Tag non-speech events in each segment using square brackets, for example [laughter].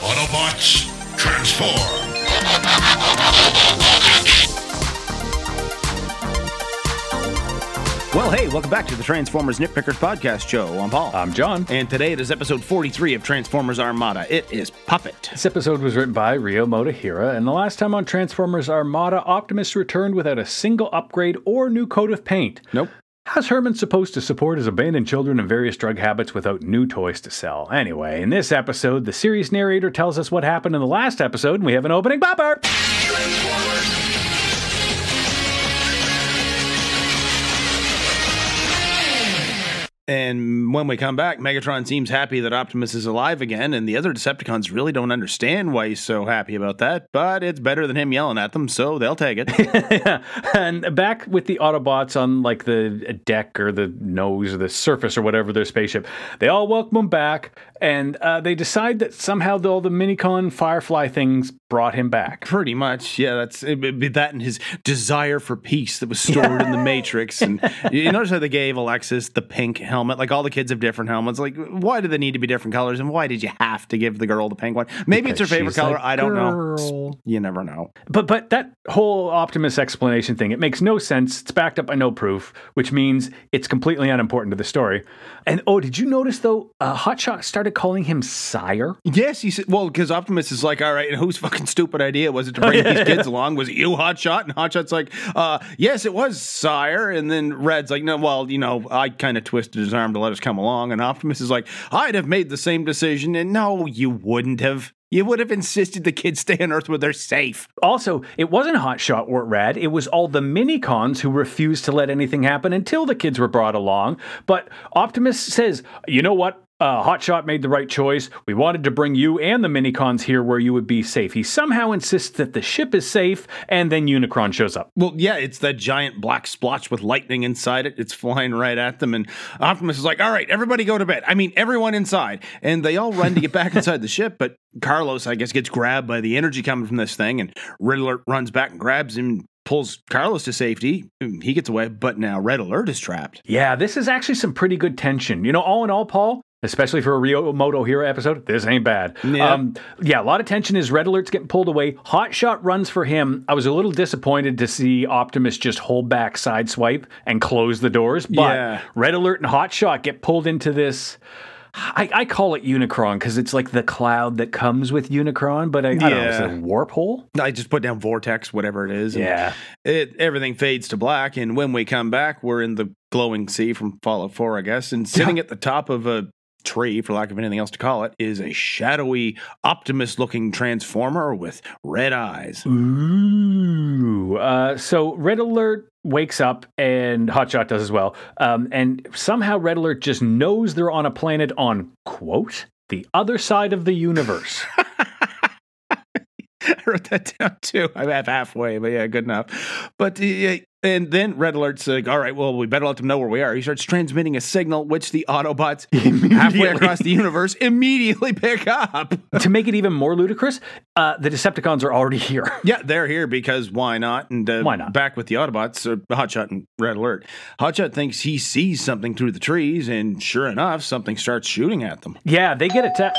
Autobots, transform! Well, hey, welcome back to the Transformers Nitpickers Podcast Show. I'm Paul. I'm John. and today it is episode 43 of Transformers Armada. It is Puppet. This episode was written by Ryo Motohira, and the last time on Transformers Armada, Optimus returned without a single upgrade or new coat of paint. Nope. How's Herman supposed to support his abandoned children and various drug habits without new toys to sell? Anyway, in this episode, the series narrator tells us what happened in the last episode, and we have an opening bumper. And when we come back, Megatron seems happy that Optimus is alive again, and the other Decepticons really don't understand why he's so happy about that, but it's better than him yelling at them, so they'll take it. [laughs] and back with the Autobots on like the deck or the nose or the surface or whatever their spaceship, they all welcome him back, and uh, they decide that somehow all the Minicon Firefly things brought him back. Pretty much, yeah. That's it'd be that and his desire for peace that was stored in the [laughs] Matrix. And you notice how they gave Alexis the pink helmet. Like all the kids have different helmets. Like, why do they need to be different colors? And why did you have to give the girl the pink one? Maybe it's her favorite color. I don't know. You never know. But but that whole Optimus explanation thing, it makes no sense. It's backed up by no proof, which means it's completely unimportant to the story. And oh, did you notice though? Uh, Hotshot started calling him sire. Yes, he said. Well, because Optimus is like, all right, and whose fucking stupid idea was it to bring these [laughs] kids along? Was it you, Hotshot? And Hotshot's like, uh, yes, it was, sire. And then Rad's like, no, well, you know, I kind of twisted his arm to let us come along. And Optimus is like, I'd have made the same decision. And no, you wouldn't have. You would have insisted the kids stay on Earth where they're safe. Also, it wasn't Hotshot or Rad. It was all the minicons who refused to let anything happen until the kids were brought along. But Optimus says, you know what? Uh, Hotshot made the right choice. We wanted to bring you and the minicons here where you would be safe. He somehow insists that the ship is safe, and then Unicron shows up. Well, yeah, it's that giant black splotch with lightning inside it. It's flying right at them. And Optimus is like, all right, everybody go to bed. I mean, everyone inside. And they all run to get back [laughs] inside the ship. But Carlos, I guess, gets grabbed by the energy coming from this thing. And Riddler runs back and grabs him, pulls Carlos to safety. He gets away. But now Red Alert is trapped. Yeah, this is actually some pretty good tension. You know, all in all, Paul, especially for a Ryo Motohira episode, this ain't bad. Yeah. Um, yeah, a lot of tension as Red Alert's getting pulled away. Hotshot runs for him. I was a little disappointed to see Optimus just hold back sideswipe and close the doors, but Yeah. Red Alert and Hotshot get pulled into this. I, I call it Unicron because it's like the cloud that comes with Unicron, but I, I don't know, is it a warp hole? I just put down Vortex, whatever it is. and Yeah. It, everything fades to black. And when we come back, we're in the glowing sea from Fallout 4, I guess. And sitting at the top of a tree, for lack of anything else to call it, is a shadowy, Optimus looking transformer with red eyes. Ooh. Uh, so Red Alert wakes up and Hotshot does as well. Um, and somehow Red Alert just knows they're on a planet on, quote, the other side of the universe. [laughs] [laughs] I wrote that down too. I'm half halfway, but yeah, good enough. But uh, and then Red Alert's like, all right, well, we better let them know where we are. He starts transmitting a signal, which the Autobots [laughs] halfway across the universe immediately pick up. [laughs] to make it even more ludicrous, uh, the Decepticons are already here. Yeah, they're here because why not? And uh, Why not? Back with the Autobots, uh, Hotshot and Red Alert. Hotshot thinks he sees something through the trees, and sure enough, something starts shooting at them. yeah, they get attacked.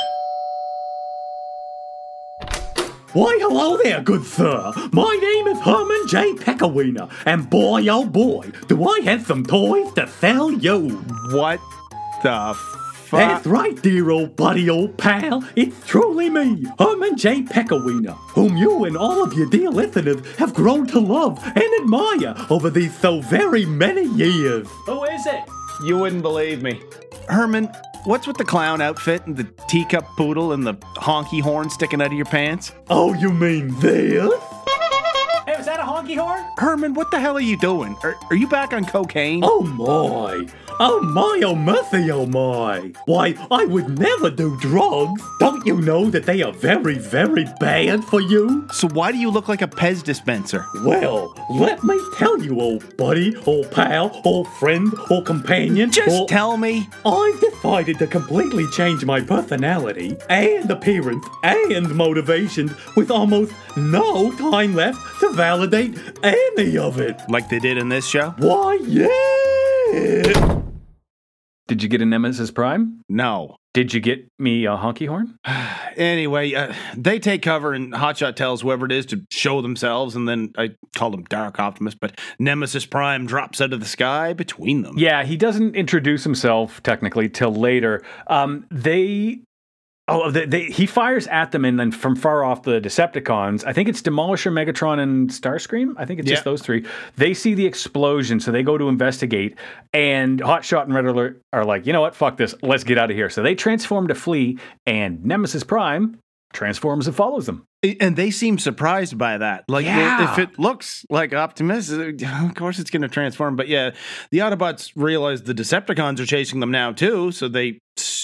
Why, hello there, good sir. My name is Herman J. Peckawiener, and boy, oh boy, do I have some toys to sell you. What the fuck? That's right, dear old buddy, old pal. It's truly me, Herman J. Peckawiener, whom you and all of your dear listeners have grown to love and admire over these so very many years. Who is it? You wouldn't believe me. Herman, what's with the clown outfit and the teacup poodle and the honky horn sticking out of your pants? Oh, you mean this? Hey, was that a honky horn? Herman, what the hell are you doing? Are, are you back on cocaine? Oh my! Oh my, oh mercy, oh my! Why, I would never do drugs! Don't you know that they are very, very bad for you? So why do you look like a Pez dispenser? Well, let me tell you, old buddy, old pal, old friend, old companion. Just old- tell me. I've decided to completely change my personality and appearance and motivation with almost no time left to validate any of it. Like they did in this show? Why, yeah! Did you get a Nemesis Prime? No. Did you get me a honky horn? [sighs] Anyway, uh, they take cover, and Hotshot tells whoever it is to show themselves, and then I call him Dark Optimus, but Nemesis Prime drops out of the sky between them. Yeah, he doesn't introduce himself technically till later. Um, they. Oh, they, they, he fires at them, and then from far off, the Decepticons. I think it's Demolisher, Megatron, and Starscream. I think it's just those three. They see the explosion, so they go to investigate. And Hotshot and Red Alert are like, you know what? Fuck this. Let's get out of here. So they transform to flee, and Nemesis Prime transforms and follows them. And they seem surprised by that. Like, Yeah. if it looks like Optimus, [laughs] of course it's going to transform. But yeah, the Autobots realize the Decepticons are chasing them now, too. So they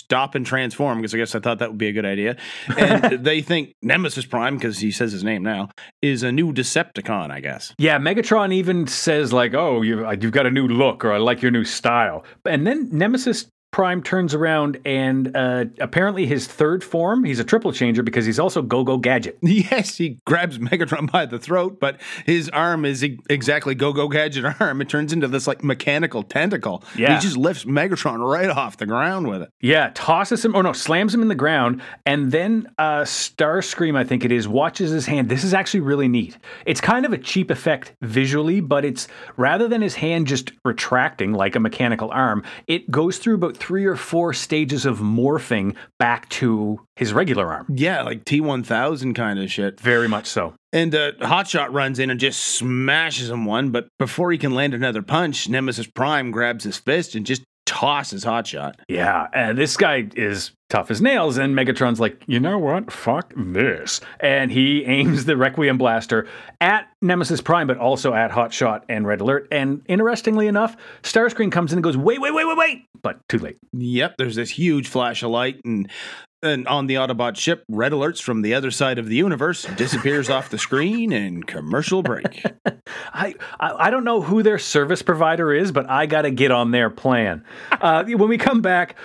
stop and transform because I guess I thought that would be a good idea. And [laughs] they think Nemesis Prime, because he says his name now, is a new Decepticon, I guess. Yeah, Megatron even says like, "Oh, you you've got a new look, or I like your new style." And then Nemesis Prime turns around, and uh, apparently his third form, he's a triple changer because he's also Go Go Gadget. [laughs] Yes, he grabs Megatron by the throat, but his arm is e- exactly Go Go Gadget [laughs] arm. It turns into this like mechanical tentacle. Yeah. He just lifts Megatron right off the ground with it. Yeah, tosses him, or no, slams him in the ground, and then uh, Starscream, I think it is, watches his hand. This is actually really neat. It's kind of a cheap effect visually, but it's rather than his hand just retracting like a mechanical arm, it goes through about three or four stages of morphing back to his regular arm. Yeah, like T1000 kind of shit. Very much so. And uh, Hotshot runs in and just smashes him one, but before he can land another punch, Nemesis Prime grabs his fist and just tosses Hotshot. Yeah, and this guy is tough as nails, and Megatron's like, you know what? Fuck this. And he [laughs] aims the Requiem Blaster at Nemesis Prime, but also at Hotshot and Red Alert. And interestingly enough, Starscream comes in and goes, wait, wait, wait, wait, wait. But too late. Yep, there's this huge flash of light, and and on the Autobot ship, Red Alerts from the other side of the universe disappears off the screen and commercial break. [laughs] I, I I don't know who their service provider is, but I got to get on their plan. Uh, when we come back,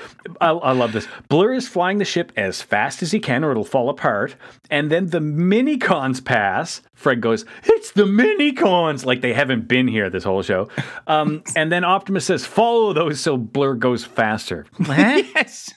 I, I love this. Blur is flying the ship as fast as he can, or it'll fall apart. And then the mini cons pass. Fred goes, "It's the mini cons!" Like they haven't been here this whole show. Um, and then Optimus says, "Follow those," so Blur goes faster. [laughs] [laughs] yes.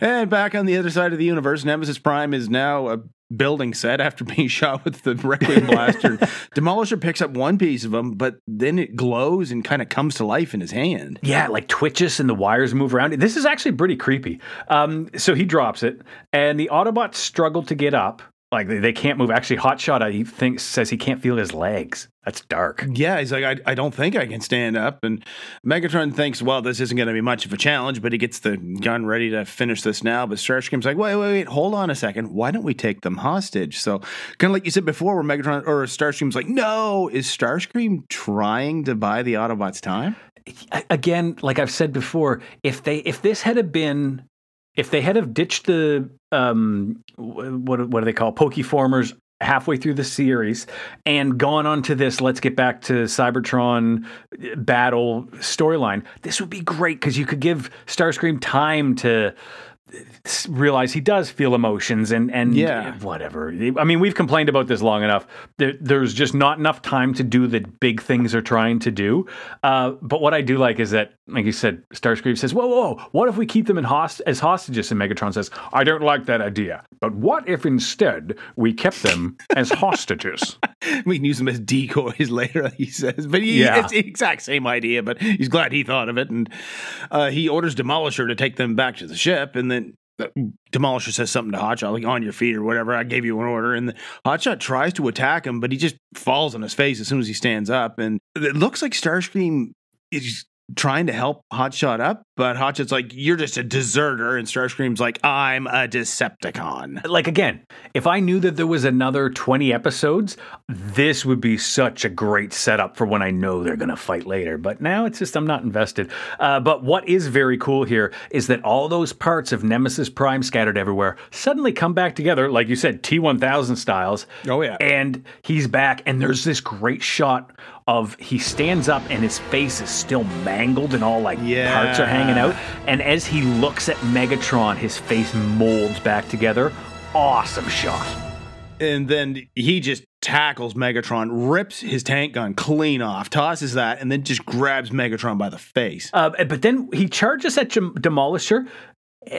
And back on the other side of the universe, Nemesis Prime is now a building set after [laughs] being shot with the Requiem [laughs] blaster. Demolisher picks up one piece of him, but then it glows and kind of comes to life in his hand. Yeah, like twitches and the wires move around. This is actually pretty creepy. Um, so he drops it, and the Autobots struggle to get up. Like they, they can't move. Actually, Hotshot, I think, says he can't feel his legs. That's dark. Yeah, he's like, I, I don't think I can stand up. And Megatron thinks, well, this isn't going to be much of a challenge, but he gets the gun ready to finish this now. But Starscream's like, wait, wait, wait, hold on a second. Why don't we take them hostage? So, kind of like you said before, where Megatron or Starscream's like, no, is Starscream trying to buy the Autobots time? Again, like I've said before, if they if this had have been if they had have ditched the um what what do they call Pokeformers halfway through the series and gone on to this let's get back to Cybertron uh, battle storyline, this would be great because you could give Starscream time to realize he does feel emotions and and Yeah. whatever. I mean, we've complained about this long enough. There, there's just not enough time to do the big things they're trying to do. Uh, but what I do like is that, like you said, Starscream says, "Whoa, whoa, what if we keep them in host- as hostages?" And Megatron says, "I don't like that idea. But what if instead we kept them as hostages?" [laughs] We can use them as decoys [laughs] later, he says. But he, Yeah. it's the exact same idea, but he's glad he thought of it. And uh, he orders Demolisher to take them back to the ship. And then uh, Demolisher says something to Hotshot, like on your feet or whatever. I gave you an order. And the, Hotshot tries to attack him, but he just falls on his face as soon as he stands up. And it looks like Starscream is trying to help Hotshot up, but Hotshot's like, You're just a deserter. And Starscream's like, I'm a Decepticon. like again, if I knew that there was another 20 episodes, this would be such a great setup for when I know they're going to fight later. But now it's just I'm not invested. Uh, but what is very cool here is that all those parts of Nemesis Prime scattered everywhere suddenly come back together, like you said, T1000 styles. Oh, yeah. And he's back, and there's this great shot of he stands up and his face is still mangled and all like yeah. parts are hanging out. And as he looks at Megatron, his face molds back together. Awesome shot. And then he just tackles Megatron, rips his tank gun clean off, tosses that, and then just grabs Megatron by the face. Uh, but then he charges at Jam- Demolisher,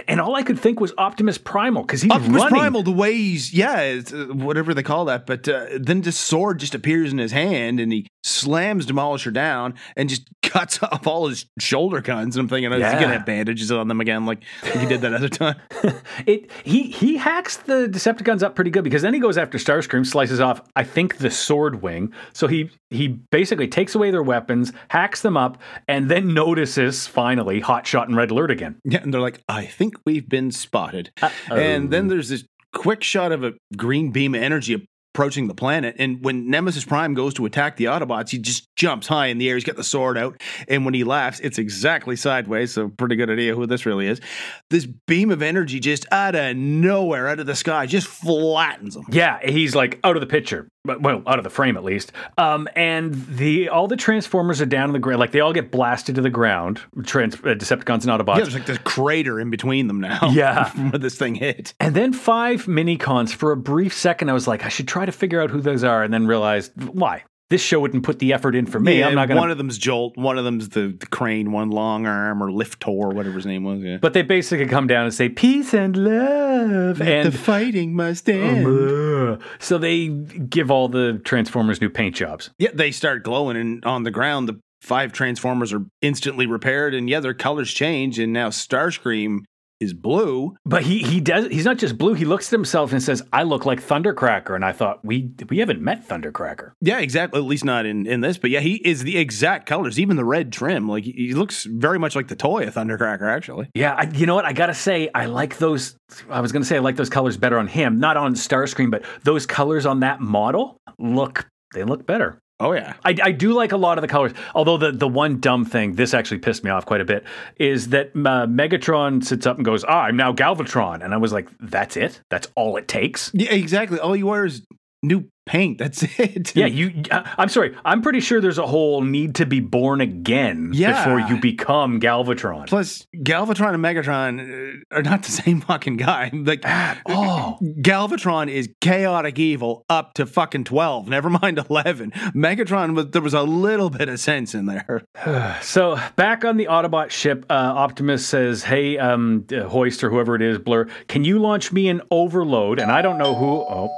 and all I could think was Optimus Primal because he's Optimus running. Primal, the way he's yeah, it's, uh, whatever they call that. But uh, then this sword just appears in his hand, and he slams Demolisher down and just [laughs] cuts off all his shoulder guns. And I'm thinking, oh, is he gonna have bandages on them again, like he did that other time? [laughs] It he he hacks the Decepticons up pretty good because then he goes after Starscream, slices off I think the sword wing. So he he basically takes away their weapons, hacks them up, and then notices finally Hotshot and Red Alert again. Yeah, and they're like, I think we've been spotted. And then there's this quick shot of a green beam of energy approaching the planet. And when Nemesis Prime goes to attack the Autobots, he just jumps high in the air. He's got the sword out. And when he laughs, it's exactly sideways. So, pretty good idea who this really is. This beam of energy just out of nowhere, out of the sky, just flattens him. Yeah, he's like out of the picture, well, out of the frame at least. Um, and the all the Transformers are down in the ground, like they all get blasted to the ground. Trans uh, Decepticons and Autobots. Yeah, there's like this crater in between them now. [laughs] Yeah. where this thing hit. And then five mini cons. For a brief second, I was like, I should try to figure out who those are, and then realized why. This show wouldn't put the effort in for me. Yeah, I'm not gonna. One of them's Jolt, one of them's the, the crane, one long arm or Liftor, whatever his name was. Yeah. but they basically come down and say peace and love, and the fighting must uh, end. So they give all the Transformers new paint jobs. Yeah, they start glowing, and on the ground, the five Transformers are instantly repaired, and yeah, their colors change, and now Starscream is blue. But he he does. He's not just blue. He looks at himself and says, "I look like Thundercracker." And I thought we we haven't met Thundercracker. Yeah, exactly. At least not in, in this, but yeah, he is the exact colors, even the red trim. Like he- looks very much like the toy of Thundercracker, actually. Yeah, I, you know what? I gotta say, I like those. I was gonna say I like those colors better on him, not on Starscream, but those colors on that model look they look better. Oh yeah, I, I do like a lot of the colors. Although the, the one dumb thing, this actually pissed me off quite a bit, is that uh, Megatron sits up and goes, "Ah, I'm now Galvatron," and I was like, "That's it? That's all it takes?" yeah, exactly. All you wear is new paint. That's [laughs] it. Yeah, you. Uh, I'm sorry. I'm pretty sure there's a whole need to be born again Yeah. before you become Galvatron. Plus, Galvatron and Megatron uh, are not the [laughs] same fucking guy. [laughs] Like, oh, Galvatron is chaotic evil up to fucking twelve. Never mind eleven. Megatron was there was a little bit of sense in there. [sighs] So back on the Autobot ship, uh, Optimus says, "Hey, um, Hoist or whoever it is, Blur, can you launch me an overload?" And I don't know who. Oh,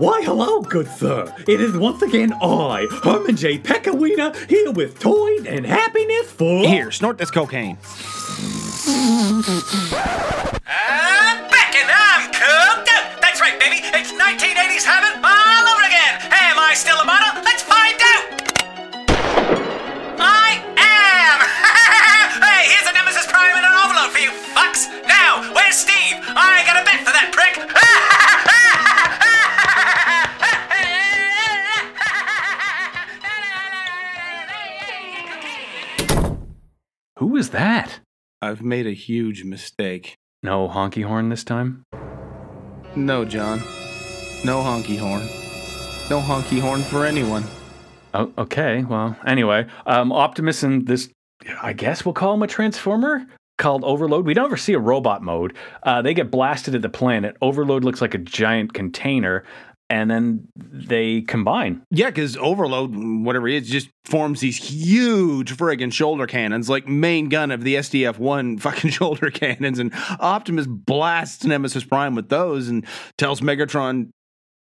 Why, hello, good sir. It is once again I, Herman J. Peckawiener, here with toy and happiness for. Here, snort this cocaine. I'm back and I'm cooked out. That's right, baby. It's 1980s heaven all over again. Am I still a model? Let's find out. I am. [laughs] hey, here's a Nemesis Prime and an envelope for you fucks. Now, where's Steve? I got a bet for that was that? I've made a huge mistake. No honky horn this time. No, John. No honky horn. No honky horn for anyone. Oh, okay. Well, anyway, um, Optimus and this, I guess we'll call him a transformer called Overload. We don't ever see a robot mode. Uh, they get blasted at the planet. Overload looks like a giant container, and then they combine. Yeah, because Overload, whatever it is, just forms these huge friggin' shoulder cannons, like main gun of the SDF 1 [laughs] fucking shoulder cannons. And Optimus blasts Nemesis Prime with those and tells Megatron,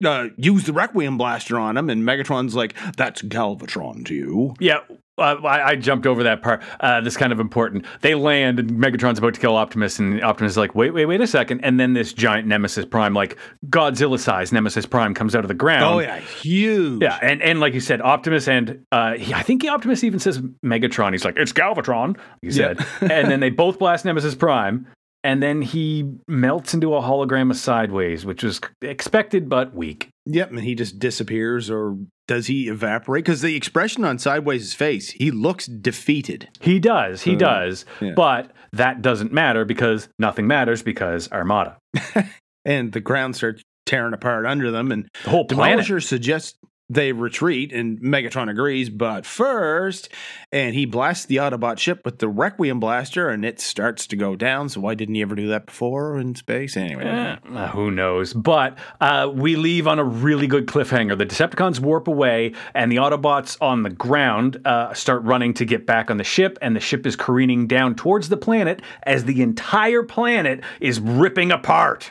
uh, use the Requiem blaster on him. And Megatron's like, that's Galvatron to you. Yeah. Uh, I, I jumped over that part. Uh, this kind of important. They land, and Megatron's about to kill Optimus, and Optimus is like, "Wait, wait, wait a second. And then this giant Nemesis Prime, like Godzilla-sized Nemesis Prime, comes out of the ground. Oh, yeah, huge. Yeah, and, and like you said, Optimus and uh, he, I think Optimus even says Megatron. He's like, it's Galvatron, he said. and then they both blast Nemesis Prime, and then he melts into a hologram of Sideways, which was expected but weak. Yep, and he just disappears, or does he evaporate? Because the expression on Sideways' face, he looks defeated. He does, he does, yeah. but that doesn't matter because nothing matters because Armada. [laughs] And the ground starts tearing apart under them. And The whole planet. Demolisher suggests they retreat, and Megatron agrees. But first, and he blasts the Autobot ship with the Requiem blaster, and it starts to go down. So why didn't he ever do that before in space? Anyway, Uh, who knows? But uh, we leave on a really good cliffhanger. The Decepticons warp away, and the Autobots on the ground uh, start running to get back on the ship, and the ship is careening down towards the planet as the entire planet is ripping apart.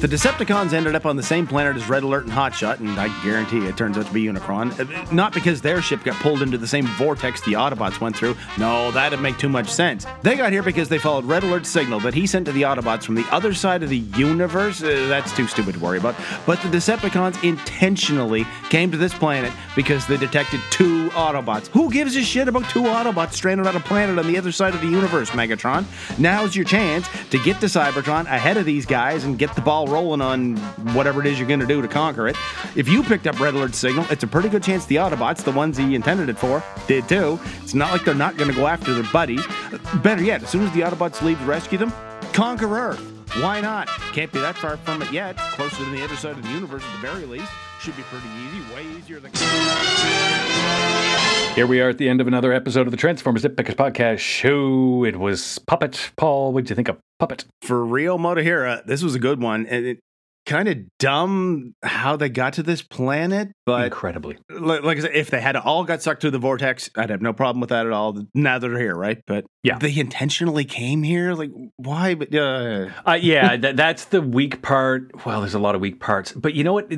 The Decepticons ended up on the same planet as Red Alert and Hotshot, and I guarantee it turns out to be Unicron. Uh, Not because their ship got pulled into the same vortex the Autobots went through. No, that'd make too much sense. They got here because they followed Red Alert's signal that he sent to the Autobots from the other side of the universe. Uh, that's too stupid to worry about. But the Decepticons intentionally came to this planet because they detected two Autobots. Who gives a shit about two Autobots stranded on a planet on the other side of the universe, Megatron? Now's your chance to get to Cybertron ahead of these guys and get the ball rolling on whatever it is you're going to do to conquer it. If you picked up Red Alert's signal, it's a pretty good chance the Autobots, the ones he intended it for, did too. It's not like they're not going to go after their buddies. Better yet, as soon as the Autobots leave to rescue them, conquer Earth. Why not? Can't be that far from it yet. Closer to the other side of the universe at the very least. Should be pretty easy, way easier than. Here we are at the end of another episode of the Transformers Nitpickers podcast show. It was Puppet. Paul, what did you think of Puppet? For real, Motohira, this was a good one. And it kind of dumb how they got to this planet, but Incredibly. like, like I said, if they had all got sucked through the vortex, I'd have no problem with that at all. Now they're here, right? But Yeah. they intentionally came here. Like, why? But uh, Uh, yeah, [laughs] that, that's the weak part. Well, there's a lot of weak parts, but you know what?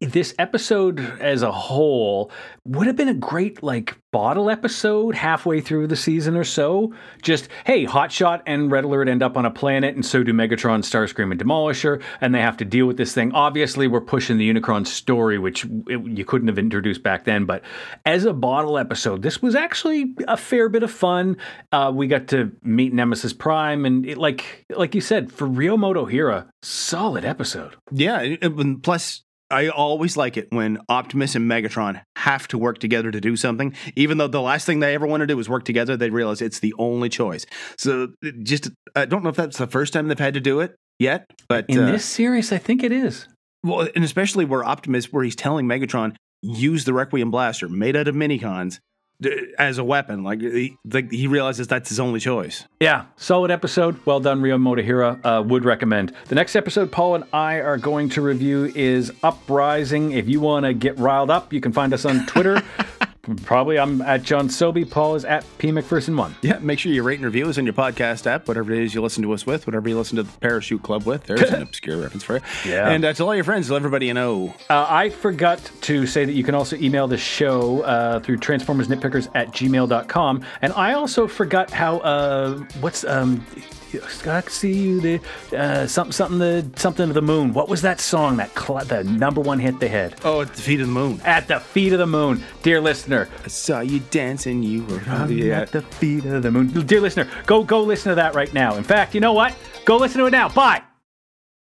This episode as a whole would have been a great like bottle episode halfway through the season or so. Just hey, Hotshot and Red Alert end up on a planet, and so do Megatron, Starscream, and Demolisher, and they have to deal with this thing. Obviously, we're pushing the Unicron story, which it, you couldn't have introduced back then. But as a bottle episode, this was actually a fair bit of fun. Uh, we got to meet Nemesis Prime, and it, like like you said, for Ryo Motohira, solid episode. yeah. and Plus, I always like it when Optimus and Megatron have to work together to do something, even though the last thing they ever want to do is work together. They realize it's the only choice. So, just I don't know if that's the first time they've had to do it yet, but In uh, this series, I think it is. Well, and especially where Optimus, where he's telling Megatron, use the Requiem blaster made out of minicons as a weapon. Like he, like he realizes that's his only choice. Yeah, solid episode. Well done, Ryo Motohira. Uh, would recommend. The next episode Paul and I are going to review is Uprising. If you want to get riled up, you can find us on Twitter. [laughs] Probably I'm at John Sobey. Paul is at P McPherson1. Yeah, make sure you rate and review us on your podcast app, whatever it is you listen to us with, whatever you listen to the Parachute Club with. There's an [laughs] obscure reference for you. Yeah. And uh, tell all your friends, tell everybody know. Uh, I forgot to say that you can also email the show uh, through transformersnitpickers at gmail.com. And I also forgot how, uh, what's, um, I see you, the, uh, something, something, the, something to the moon. What was that song, that cl- the number one hit they had? Oh, at the feet of the moon. At the feet of the moon. Dear listener, I saw you dancing. You were yeah. at the feet of the moon. Dear listener, go, go listen to that right now. In fact, you know what? Go listen to it now. Bye.